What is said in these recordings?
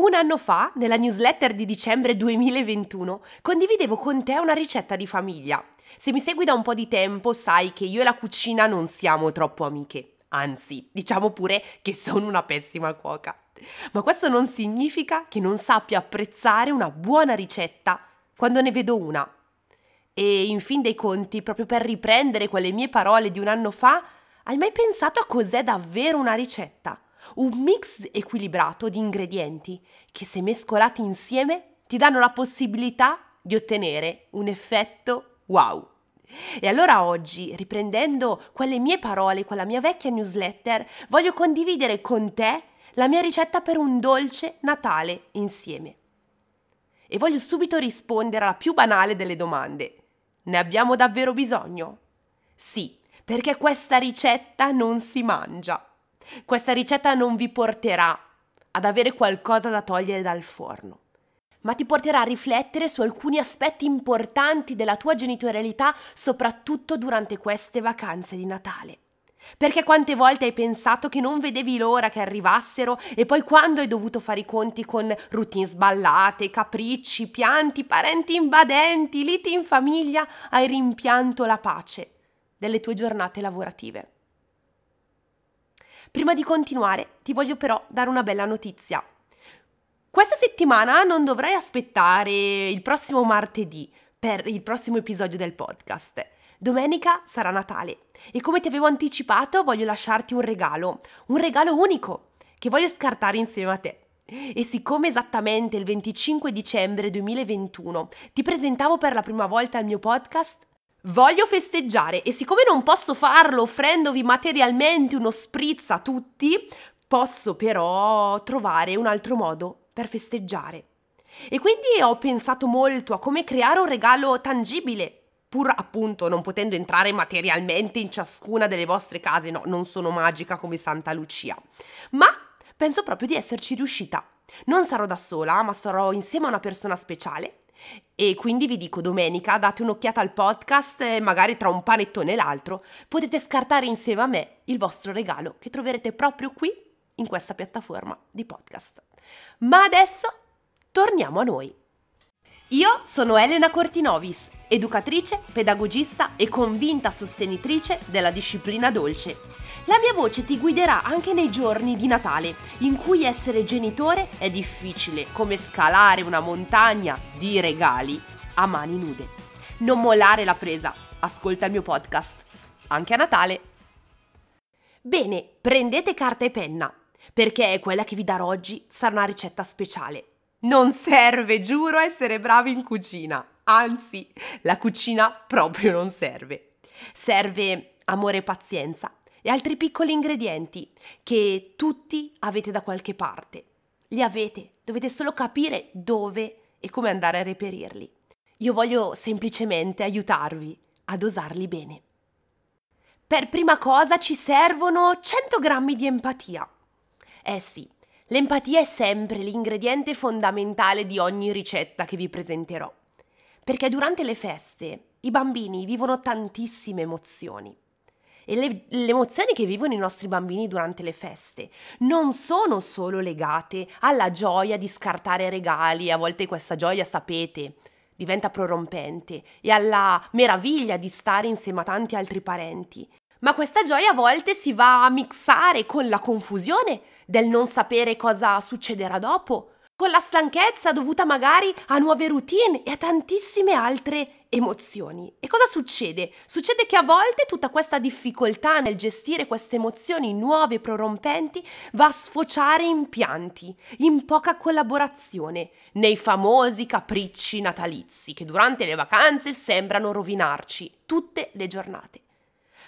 Un anno fa, nella newsletter di dicembre 2021, condividevo con te una ricetta di famiglia. Se mi segui da un po' di tempo, sai che io e la cucina non siamo troppo amiche. Anzi, diciamo pure che sono una pessima cuoca. Ma questo non significa che non sappia apprezzare una buona ricetta quando ne vedo una. E in fin dei conti, proprio per riprendere quelle mie parole di un anno fa, hai mai pensato a cos'è davvero una ricetta? Un mix equilibrato di ingredienti che se mescolati insieme ti danno la possibilità di ottenere un effetto wow. E allora oggi, riprendendo quelle mie parole, quella mia vecchia newsletter, voglio condividere con te la mia ricetta per un dolce Natale insieme. E voglio subito rispondere alla più banale delle domande. Ne abbiamo davvero bisogno? Sì, perché questa ricetta non si mangia. Questa ricetta non vi porterà ad avere qualcosa da togliere dal forno, ma ti porterà a riflettere su alcuni aspetti importanti della tua genitorialità, soprattutto durante queste vacanze di Natale. Perché quante volte hai pensato che non vedevi l'ora che arrivassero e poi quando hai dovuto fare i conti con routine sballate, capricci, pianti, parenti invadenti, liti in famiglia, hai rimpianto la pace delle tue giornate lavorative. Prima di continuare, ti voglio però dare una bella notizia. Questa settimana non dovrai aspettare il prossimo martedì per il prossimo episodio del podcast. Domenica sarà Natale e come ti avevo anticipato voglio lasciarti un regalo, un regalo unico che voglio scartare insieme a te. E siccome esattamente il 25 dicembre 2021 ti presentavo per la prima volta il mio podcast, Voglio festeggiare e siccome non posso farlo offrendovi materialmente uno spritz a tutti, posso però trovare un altro modo per festeggiare. E quindi ho pensato molto a come creare un regalo tangibile, pur appunto non potendo entrare materialmente in ciascuna delle vostre case, no, non sono magica come Santa Lucia, ma penso proprio di esserci riuscita. Non sarò da sola, ma sarò insieme a una persona speciale e quindi vi dico domenica date un'occhiata al podcast e magari tra un panettone e l'altro potete scartare insieme a me il vostro regalo che troverete proprio qui in questa piattaforma di podcast. Ma adesso torniamo a noi. Io sono Elena Cortinovis, educatrice, pedagogista e convinta sostenitrice della disciplina dolce. La mia voce ti guiderà anche nei giorni di Natale, in cui essere genitore è difficile come scalare una montagna di regali a mani nude. Non mollare la presa, ascolta il mio podcast, anche a Natale. Bene, prendete carta e penna, perché quella che vi darò oggi sarà una ricetta speciale non serve, giuro, essere bravi in cucina. Anzi, la cucina proprio non serve. Serve amore e pazienza e altri piccoli ingredienti che tutti avete da qualche parte. Li avete, dovete solo capire dove e come andare a reperirli. Io voglio semplicemente aiutarvi a dosarli bene. Per prima cosa ci servono 100 grammi di empatia. Eh sì, L'empatia è sempre l'ingrediente fondamentale di ogni ricetta che vi presenterò, perché durante le feste i bambini vivono tantissime emozioni. E le, le, emozioni che vivono i nostri bambini durante le feste non sono solo legate alla gioia di scartare regali, a volte questa gioia, sapete, diventa prorompente, e alla meraviglia di stare insieme a tanti altri parenti. Ma questa gioia a volte si va a mixare con la confusione del non sapere cosa succederà dopo, con la stanchezza dovuta magari a nuove routine e a tantissime altre emozioni. E cosa succede? Succede che a volte tutta questa difficoltà nel gestire queste emozioni nuove e prorompenti va a sfociare in pianti, in poca collaborazione, nei famosi capricci natalizi che durante le vacanze sembrano rovinarci tutte le giornate.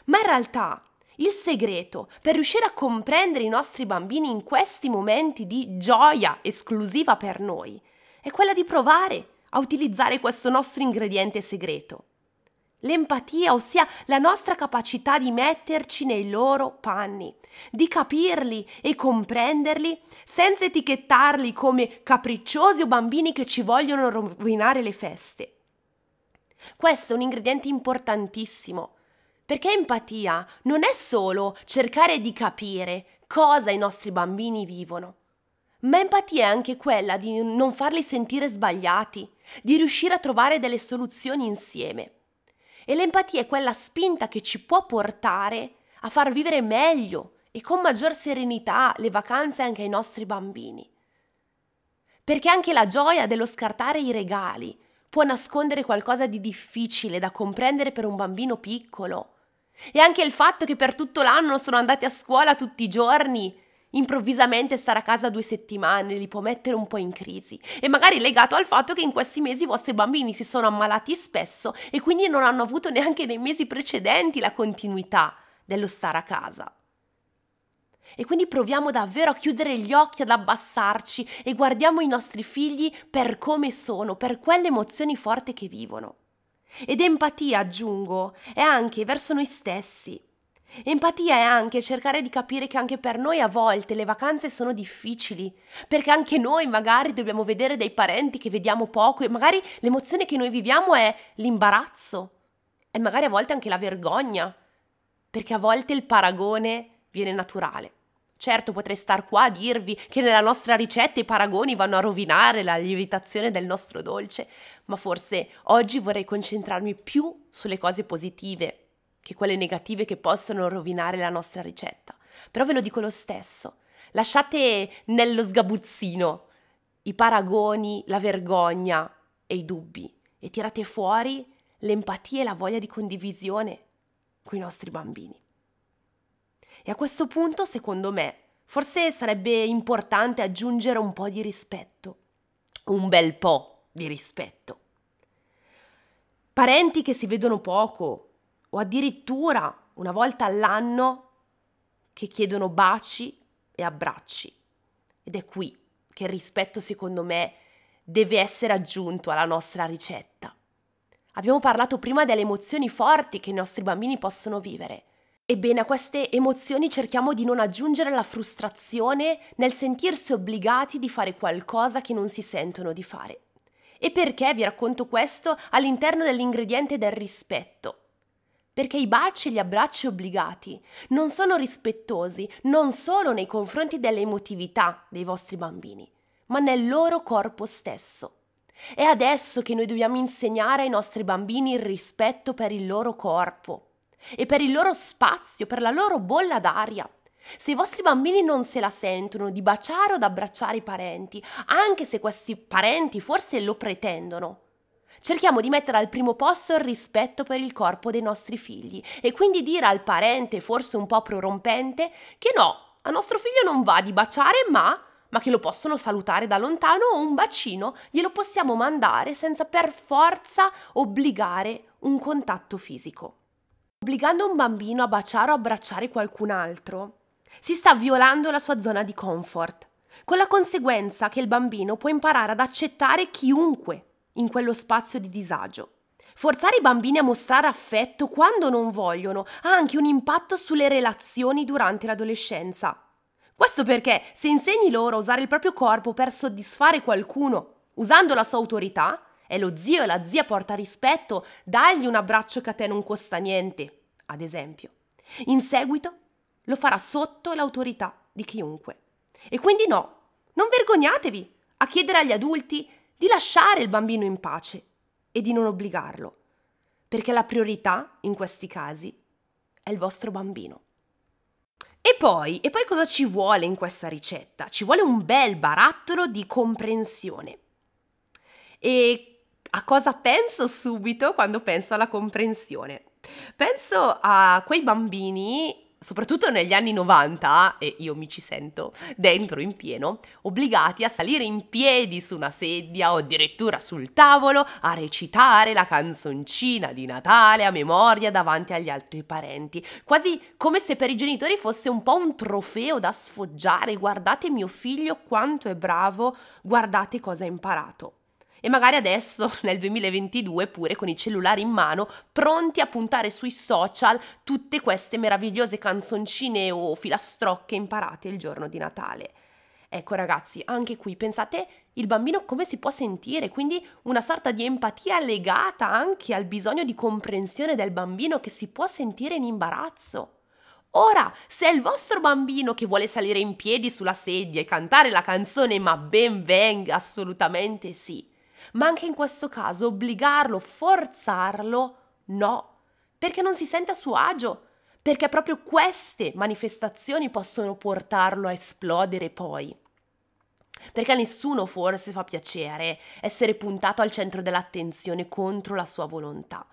Ma in realtà il segreto per riuscire a comprendere i nostri bambini in questi momenti di gioia esclusiva per noi è quella di provare a utilizzare questo nostro ingrediente segreto. L'empatia, ossia la nostra capacità di metterci nei loro panni, di capirli e comprenderli senza etichettarli come capricciosi o bambini che ci vogliono rovinare le feste. Questo è un ingrediente importantissimo perché empatia non è solo cercare di capire cosa i nostri bambini vivono, Ma empatia è anche quella di non farli sentire sbagliati, di riuscire a trovare delle soluzioni insieme. E l'empatia è quella spinta che ci può portare a far vivere meglio e con maggior serenità le vacanze anche ai nostri bambini. Perché anche la gioia dello scartare i regali può nascondere qualcosa di difficile da comprendere per un bambino piccolo. E anche il fatto che per tutto l'anno sono andati a scuola tutti i giorni, improvvisamente stare a casa due settimane li può mettere un po' in crisi. E magari legato al fatto che in questi mesi i vostri bambini si sono ammalati spesso e quindi non hanno avuto neanche nei mesi precedenti la continuità dello stare a casa. E quindi proviamo davvero a chiudere gli occhi, ad abbassarci e guardiamo i nostri figli per come sono, per quelle emozioni forti che vivono. Ed empatia, aggiungo, è anche verso noi stessi. Empatia è anche cercare di capire che anche per noi a volte le vacanze sono difficili, perché anche noi magari dobbiamo vedere dei parenti che vediamo poco e magari l'emozione che noi viviamo è l'imbarazzo e magari a volte anche la vergogna, perché a volte il paragone viene naturale. Certo potrei star qua a dirvi che nella nostra ricetta i paragoni vanno a rovinare la lievitazione del nostro dolce, ma forse oggi vorrei concentrarmi più sulle cose positive che quelle negative che possono rovinare la nostra ricetta. Però ve lo dico lo stesso, lasciate nello sgabuzzino i paragoni, la vergogna e i dubbi e tirate fuori l'empatia e la voglia di condivisione con i nostri bambini. E a questo punto, secondo me, forse sarebbe importante aggiungere un po' di rispetto. Un bel po' di rispetto. Parenti che si vedono poco o addirittura una volta all'anno che chiedono baci e abbracci. Ed è qui che il rispetto, secondo me, deve essere aggiunto alla nostra ricetta. Abbiamo parlato prima delle emozioni forti che i nostri bambini possono vivere. Ebbene, a queste emozioni cerchiamo di non aggiungere la frustrazione nel sentirsi obbligati di fare qualcosa che non si sentono di fare. E perché vi racconto questo all'interno dell'ingrediente del rispetto? Perché i baci e gli abbracci obbligati non sono rispettosi non solo nei confronti dell'emotività dei vostri bambini, ma nel loro corpo stesso. È adesso che noi dobbiamo insegnare ai nostri bambini il rispetto per il loro corpo e per il loro spazio, per la loro bolla d'aria. Se i vostri bambini non se la sentono di baciare o di abbracciare i parenti, anche se questi parenti forse lo pretendono, cerchiamo di mettere al primo posto il rispetto per il corpo dei nostri figli e quindi dire al parente, forse un po' prorompente, che no, a nostro figlio non va di baciare, ma ma che lo possono salutare da lontano o un bacino glielo possiamo mandare senza per forza obbligare un contatto fisico. Obbligando un bambino a baciare o abbracciare qualcun altro, si sta violando la sua zona di comfort, con la conseguenza che il bambino può imparare ad accettare chiunque in quello spazio di disagio. Forzare i bambini a mostrare affetto quando non vogliono ha anche un impatto sulle relazioni durante l'adolescenza. Questo perché se insegni loro a usare il proprio corpo per soddisfare qualcuno, usando la sua autorità, e lo zio e la zia porta rispetto, dagli un abbraccio che a te non costa niente, ad esempio. In seguito lo farà sotto l'autorità di chiunque. E quindi no, non vergognatevi a chiedere agli adulti di lasciare il bambino in pace e di non obbligarlo, perché la priorità in questi casi è il vostro bambino. E poi, e poi cosa ci vuole in questa ricetta? Ci vuole un bel barattolo di comprensione. E a cosa penso subito quando penso alla comprensione? Penso a quei bambini soprattutto negli anni 90, e io mi ci sento dentro in pieno, obbligati a salire in piedi su una sedia o addirittura sul tavolo a recitare la canzoncina di Natale a memoria davanti agli altri parenti, quasi come se per i genitori fosse un po' un trofeo da sfoggiare, guardate mio figlio quanto è bravo, guardate cosa ha imparato e magari adesso nel 2022 pure con i cellulari in mano pronti a puntare sui social tutte queste meravigliose canzoncine o filastrocche imparate il giorno di Natale. Ecco ragazzi, anche qui pensate il bambino come si può sentire, quindi una sorta di empatia legata anche al bisogno di comprensione del bambino che si può sentire in imbarazzo. Ora, se è il vostro bambino che vuole salire in piedi sulla sedia e cantare la canzone, ma ben venga, assolutamente sì. Ma anche in questo caso obbligarlo, forzarlo, no, perché non si sente a suo agio, perché proprio queste manifestazioni possono portarlo a esplodere poi. Perché a nessuno forse fa piacere essere puntato al centro dell'attenzione contro la sua volontà,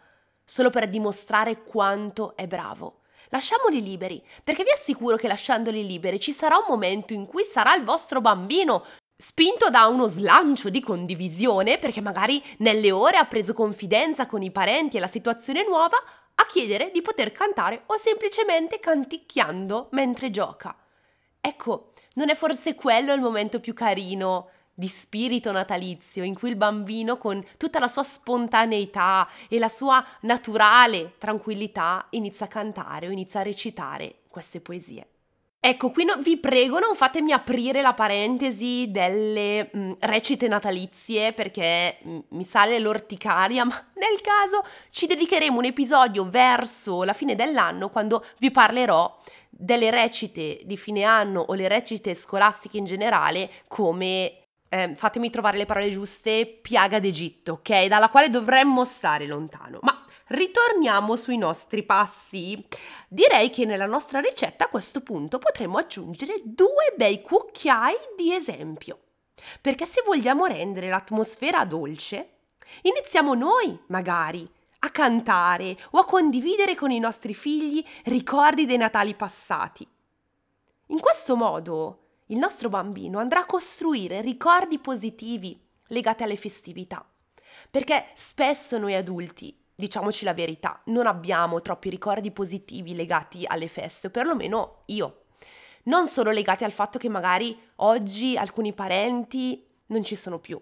solo per dimostrare quanto è bravo. Lasciamoli liberi, perché vi assicuro che lasciandoli liberi ci sarà un momento in cui sarà il vostro bambino spinto da uno slancio di condivisione, perché magari nelle ore ha preso confidenza con i parenti e la situazione nuova, a chiedere di poter cantare o semplicemente canticchiando mentre gioca. Ecco, non è forse quello il momento più carino di spirito natalizio in cui il bambino con tutta la sua spontaneità e la sua naturale tranquillità inizia a cantare o inizia a recitare queste poesie. Ecco, qui no, vi prego non fatemi aprire la parentesi delle mh, mm, recite natalizie perché mh, mm, mi sale l'orticaria, ma nel caso ci dedicheremo un episodio verso la fine dell'anno quando vi parlerò delle recite di fine anno o le recite scolastiche in generale come eh, fatemi trovare le parole giuste, piaga d'Egitto, ok? Dalla quale dovremmo stare lontano. Ma ritorniamo sui nostri passi. Direi che nella nostra ricetta a questo punto potremmo aggiungere due bei cucchiai di esempio. Perché se vogliamo rendere l'atmosfera dolce, iniziamo noi, magari, a cantare o a condividere con i nostri figli ricordi dei Natali passati. In questo modo il nostro bambino andrà a costruire ricordi positivi legati alle festività. Perché spesso noi adulti, diciamoci la verità, non abbiamo troppi ricordi positivi legati alle feste, o perlomeno io. Non solo legati al fatto che magari oggi alcuni parenti non ci sono più,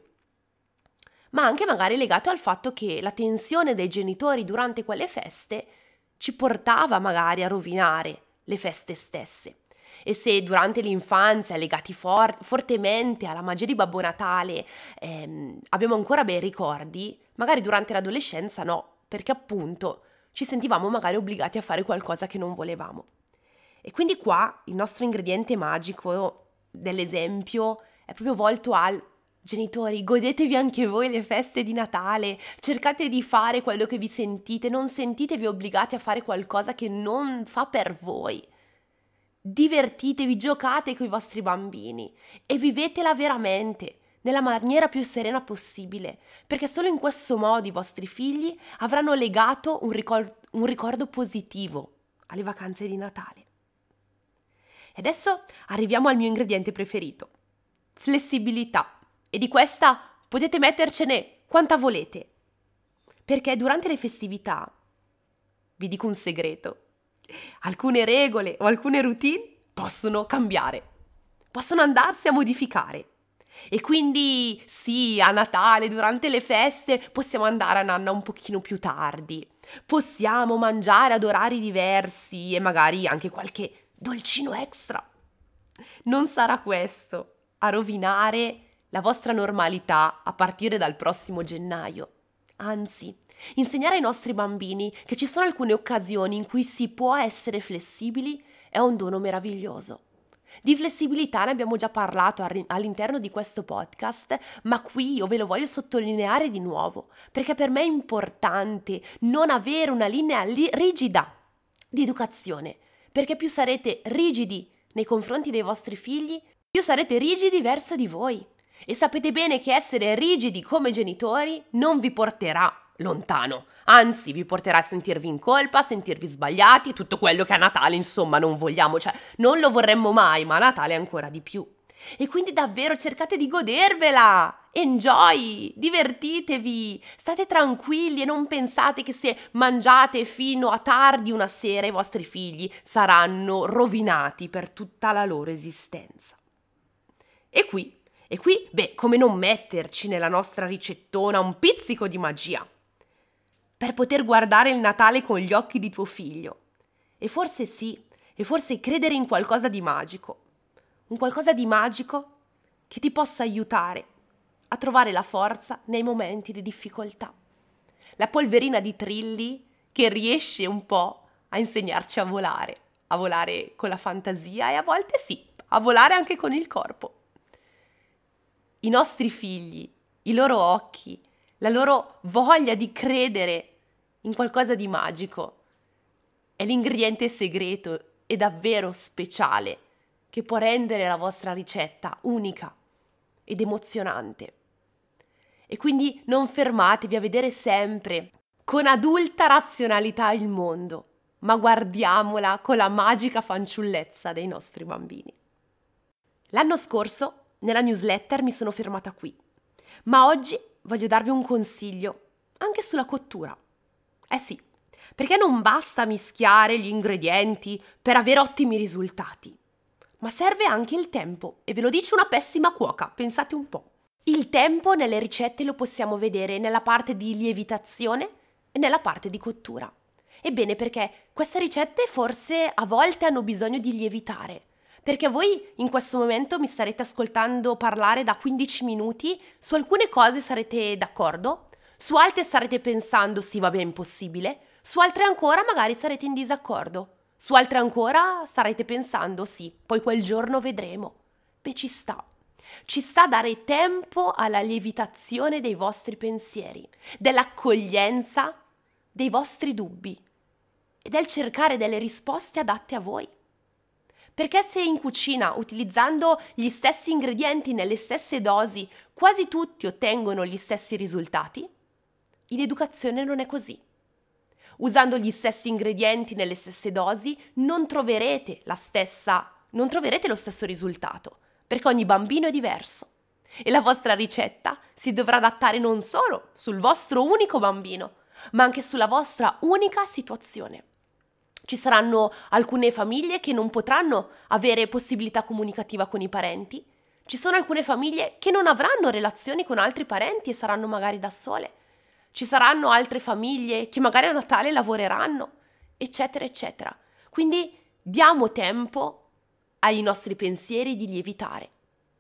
ma anche magari legato al fatto che la tensione dei genitori durante quelle feste ci portava magari a rovinare le feste stesse e se durante l'infanzia, legati for- fortemente alla magia di Babbo Natale, ehm, abbiamo ancora bei ricordi, magari durante l'adolescenza no, perché appunto ci sentivamo magari obbligati a fare qualcosa che non volevamo. E quindi qua il nostro ingrediente magico dell'esempio è proprio volto al Genitori, godetevi anche voi le feste di Natale, cercate di fare quello che vi sentite, non sentitevi obbligati a fare qualcosa che non fa per voi divertitevi, giocate con i vostri bambini e vivetela veramente nella maniera più serena possibile, perché solo in questo modo i vostri figli avranno legato un, ricor- un ricordo positivo alle vacanze di Natale. E adesso arriviamo al mio ingrediente preferito, flessibilità. E di questa potete mettercene quanta volete. Perché durante le festività, vi dico un segreto, alcune regole o alcune routine possono cambiare, possono andarsi a modificare. E quindi sì, a Natale, durante le feste, possiamo andare a nanna un pochino più tardi. Possiamo mangiare ad orari diversi e magari anche qualche dolcino extra. Non sarà questo a rovinare la vostra normalità a partire dal prossimo gennaio. Anzi, insegnare ai nostri bambini che ci sono alcune occasioni in cui si può essere flessibili è un dono meraviglioso. Di flessibilità ne abbiamo già parlato all'interno di questo podcast, ma qui io ve lo voglio sottolineare di nuovo, perché per me è importante non avere una linea rigida di educazione, perché più sarete rigidi nei confronti dei vostri figli, più sarete rigidi verso di voi. E sapete bene che essere rigidi come genitori non vi porterà lontano, anzi vi porterà a sentirvi in colpa, a sentirvi sbagliati, tutto quello che a Natale insomma non vogliamo, cioè non lo vorremmo mai, ma a Natale ancora di più. E quindi davvero cercate di godervela! Enjoy! Divertitevi! State tranquilli e non pensate che se mangiate fino a tardi una sera i vostri figli saranno rovinati per tutta la loro esistenza. E qui e qui, beh, come non metterci nella nostra ricettona un pizzico di magia? Per poter guardare il Natale con gli occhi di tuo figlio. E forse sì, e forse credere in qualcosa di magico. Un qualcosa di magico che ti possa aiutare a trovare la forza nei momenti di difficoltà. La polverina di trilli che riesce un po' a insegnarci a volare. a volare con la fantasia e a volte sì, a volare anche con il corpo. I nostri figli, i loro occhi, la loro voglia di credere in qualcosa di magico è l'ingrediente segreto e davvero speciale che può rendere la vostra ricetta unica ed emozionante. E quindi non fermatevi a vedere sempre con adulta razionalità il mondo, ma guardiamola con la magica fanciullezza dei nostri bambini. L'anno scorso nella newsletter mi sono fermata qui, ma oggi voglio darvi un consiglio anche sulla cottura. Eh sì, perché non basta mischiare gli ingredienti per avere ottimi risultati, ma serve anche il tempo e ve lo dice una pessima cuoca, pensate un po'. Il tempo nelle ricette lo possiamo vedere nella parte di lievitazione e nella parte di cottura. Ebbene perché queste ricette forse a volte hanno bisogno di lievitare. Perché voi in questo momento mi starete ascoltando parlare da 15 minuti, su alcune cose sarete d'accordo, su altre starete pensando sì vabbè impossibile, su altre ancora magari sarete in disaccordo, su altre ancora starete pensando sì, poi quel giorno vedremo. Beh ci sta. Ci sta dare tempo alla lievitazione dei vostri pensieri, dell'accoglienza dei vostri dubbi e del cercare delle risposte adatte a voi. Perché se in cucina, utilizzando gli stessi ingredienti nelle stesse dosi, quasi tutti ottengono gli stessi risultati, in educazione non è così. Usando gli stessi ingredienti nelle stesse dosi, non troverete stessa, non troverete lo stesso risultato, perché ogni bambino è diverso. E la vostra ricetta si dovrà adattare non solo sul vostro unico bambino, ma anche sulla vostra unica situazione. Ci saranno alcune famiglie che non potranno avere possibilità comunicativa con i parenti. Ci sono alcune famiglie che non avranno relazioni con altri parenti e saranno magari da sole. Ci saranno altre famiglie che magari a Natale lavoreranno, eccetera, eccetera. Quindi diamo tempo ai nostri pensieri di lievitare.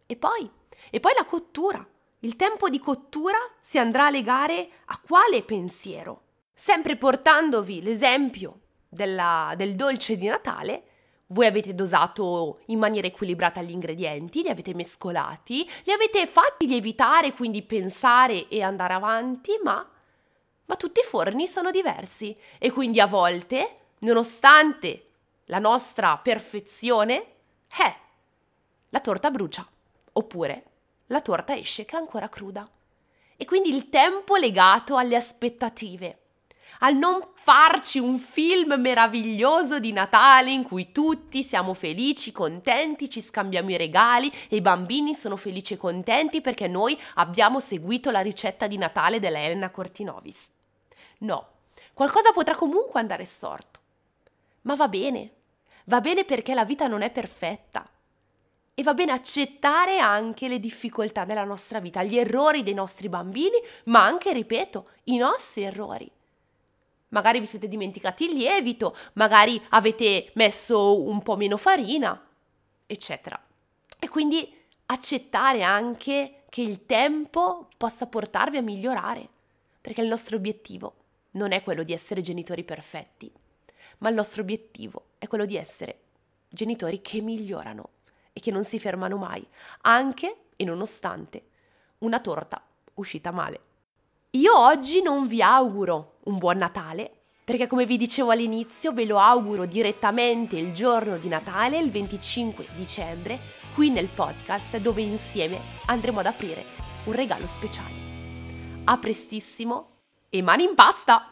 E poi, e poi la cottura. Il tempo di cottura si andrà a legare a quale pensiero? Sempre portandovi l'esempio della, del dolce di Natale, voi avete dosato in maniera equilibrata gli ingredienti, li avete mescolati, li avete fatti lievitare, quindi pensare e andare avanti, ma, ma tutti i forni sono diversi e quindi a volte, nonostante la nostra perfezione, eh, la torta brucia, oppure la torta esce che è ancora cruda. E quindi il tempo legato alle aspettative al non farci un film meraviglioso di Natale in cui tutti siamo felici, contenti, ci scambiamo i regali e i bambini sono felici e contenti perché noi abbiamo seguito la ricetta di Natale della Elena Cortinovis. No, qualcosa potrà comunque andare storto. Ma va bene, va bene perché la vita non è perfetta. E va bene accettare anche le difficoltà della nostra vita, gli errori dei nostri bambini, ma anche, ripeto, i nostri errori. Magari vi siete dimenticati il lievito, magari avete messo un po' meno farina, eccetera. E quindi accettare anche che il tempo possa portarvi a migliorare, perché il nostro obiettivo non è quello di essere genitori perfetti, ma il nostro obiettivo è quello di essere genitori che migliorano e che non si fermano mai, anche e nonostante una torta uscita male. Io oggi non vi auguro un buon Natale, perché come vi dicevo all'inizio ve lo auguro direttamente il giorno di Natale, il 25 dicembre, qui nel podcast dove insieme andremo ad aprire un regalo speciale. A prestissimo e mani in pasta!